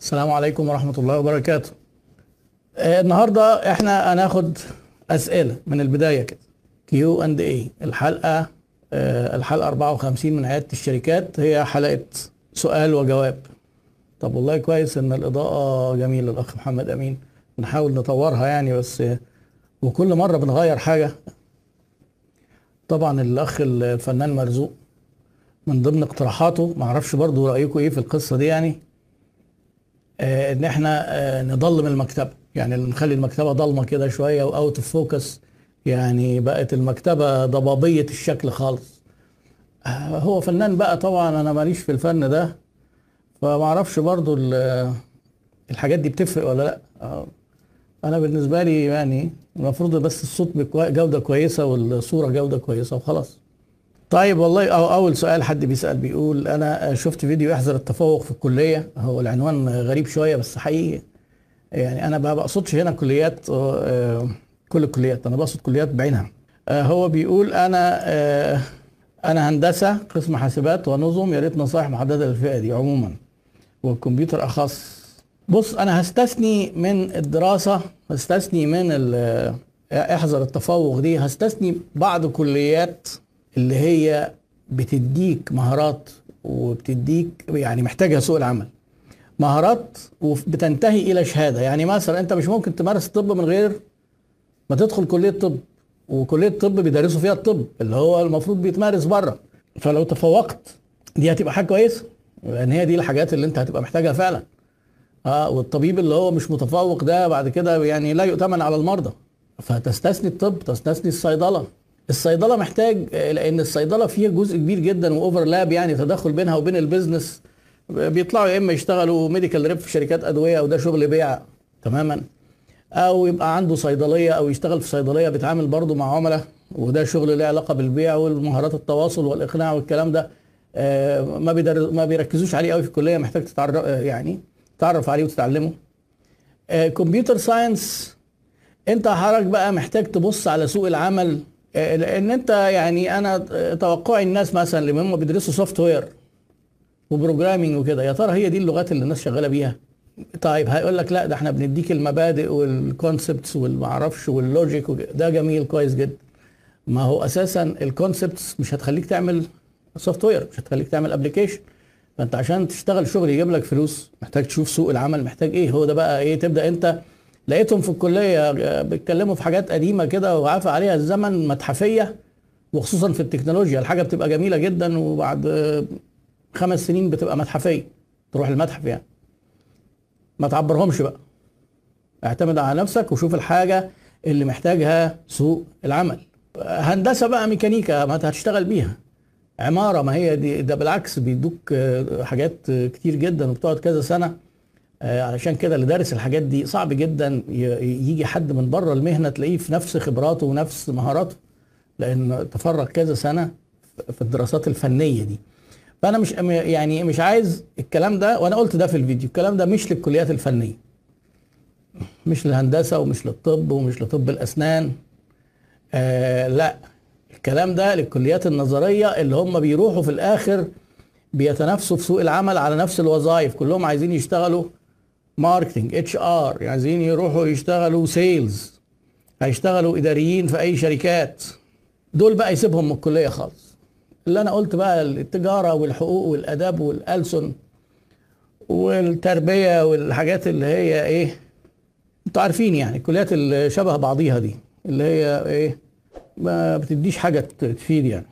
السلام عليكم ورحمة الله وبركاته. آه، النهارده إحنا هناخد أسئلة من البداية كده. Q and A الحلقة آه، الحلقة 54 من عيادة الشركات هي حلقة سؤال وجواب. طب والله كويس إن الإضاءة جميلة الأخ محمد أمين. بنحاول نطورها يعني بس وكل مرة بنغير حاجة. طبعا الأخ الفنان مرزوق من ضمن اقتراحاته معرفش برضو رأيكم إيه في القصة دي يعني إن إحنا آه، نضلم المكتبة. يعني نخلي المكتبة ضلمة كده شوية و out of focus يعني بقت المكتبة ضبابية الشكل خالص. آه، هو فنان بقى طبعا أنا ماليش في الفن ده. فما أعرفش برضو ال- الحاجات دي بتفرق ولا لأ. آه، أنا بالنسبة لي يعني المفروض بس الصوت بجوده كويسة والصورة جودة كويسة وخلاص. طيب والله أو أول سؤال حد بيسأل بيقول أنا شفت فيديو احذر التفوق في الكلية هو العنوان غريب شوية بس حقيقي. يعني أنا ما بقصدش هنا كليات آه، كل الكليات أنا بقصد كليات بعينها. آه، هو بيقول أنا آه، أنا هندسة قسم حاسبات ونظم يا ريت نصائح محددة للفئة دي عموما. والكمبيوتر أخص. بص أنا هستثني من الدراسة هستثني من إحذر التفوق دي هستثني بعض كليات اللي هي بتديك مهارات وبتديك يعني محتاجها سوق العمل. مهارات وبتنتهي إلى شهادة. يعني مثلا أنت مش ممكن تمارس الطب من غير ما تدخل كلية طب وكلية الطب بيدرسوا فيها الطب اللي هو المفروض بيتمارس بره. فلو تفوقت دي هتبقى حاجة كويسة لأن هي دي الحاجات اللي أنت هتبقى محتاجها فعلا. آه والطبيب اللي هو مش متفوق ده بعد كده يعني لا يؤتمن على المرضى. فتستثني الطب تستثني الصيدلة. الصيدلة محتاج آه، لأن الصيدلة فيها جزء كبير جدا و overlap يعني تدخل بينها وبين البيزنس بيطلعوا يا إما يشتغلوا medical rep في شركات أدوية وده شغل بيع تماما أو يبقى عنده صيدلية أو يشتغل في صيدلية بيتعامل برضه مع عملاء وده شغل له علاقة بالبيع والمهارات التواصل والإقناع والكلام ده آه، ما. ما بيركزوش عليه قوي في الكلية محتاج تتعرف يعني تعرف عليه وتتعلمه computer science أنت حضرتك بقى محتاج تبص على سوق العمل آه، لأن أنت يعني أنا توقعي الناس مثلا اللي هم بيدرسوا software و programming وكده يا ترى هي دي اللغات اللي الناس شغالة بيها؟ طيب هيقول لك لا ده إحنا بنديك المبادئ وال concepts والمعرفش وال logic. ده جميل كويس جدا. ما هو أساسا ال concepts مش هتخليك تعمل software مش هتخليك تعمل application فأنت عشان تشتغل شغل يجيب لك فلوس محتاج تشوف سوق العمل محتاج إيه؟ هو ده بقى إيه؟ تبدأ أنت لقيتهم في الكلية آه، بيتكلموا في حاجات قديمة كده وعفا عليها. الزمن متحفية وخصوصا في التكنولوجيا. الحاجة بتبقى جميلة جدا وبعد خمس سنين بتبقى متحفية. تروح المتحف يعني. ما تعبرهمش بقى. اعتمد على نفسك وشوف الحاجة اللي محتاجها سوق العمل. هندسة بقى ميكانيكا ما هتشتغل بيها. عمارة ما هي دي ده بالعكس بيدوك آه، حاجات كتير جدا وبتقعد كذا سنة. علشان كده اللي دارس الحاجات دي صعب جدا يجي حد من بره المهنة تلاقيه في نفس خبراته ونفس مهاراته لأن تفرغ كذا سنة في الدراسات الفنية دي. فأنا مش يعني مش عايز الكلام ده وأنا قلت ده في الفيديو الكلام ده مش للكليات الفنية. مش للهندسة ومش للطب ومش لطب الأسنان. آه لا الكلام ده للكليات النظرية اللي هم بيروحوا في الآخر بيتنافسوا في سوق العمل على نفس الوظائف كلهم عايزين يشتغلوا marketing HR عايزين يروحوا يشتغلوا sales هيشتغلوا إداريين في أي شركات. دول بقى يسيبهم من الكلية خالص. اللي أنا قلت بقى التجارة والحقوق والأداب والألسن والتربية والحاجات اللي هي إيه أنتوا عارفين يعني الكليات اللي شبه بعضيها دي اللي هي إيه ما بتديش حاجة تفيد يعني.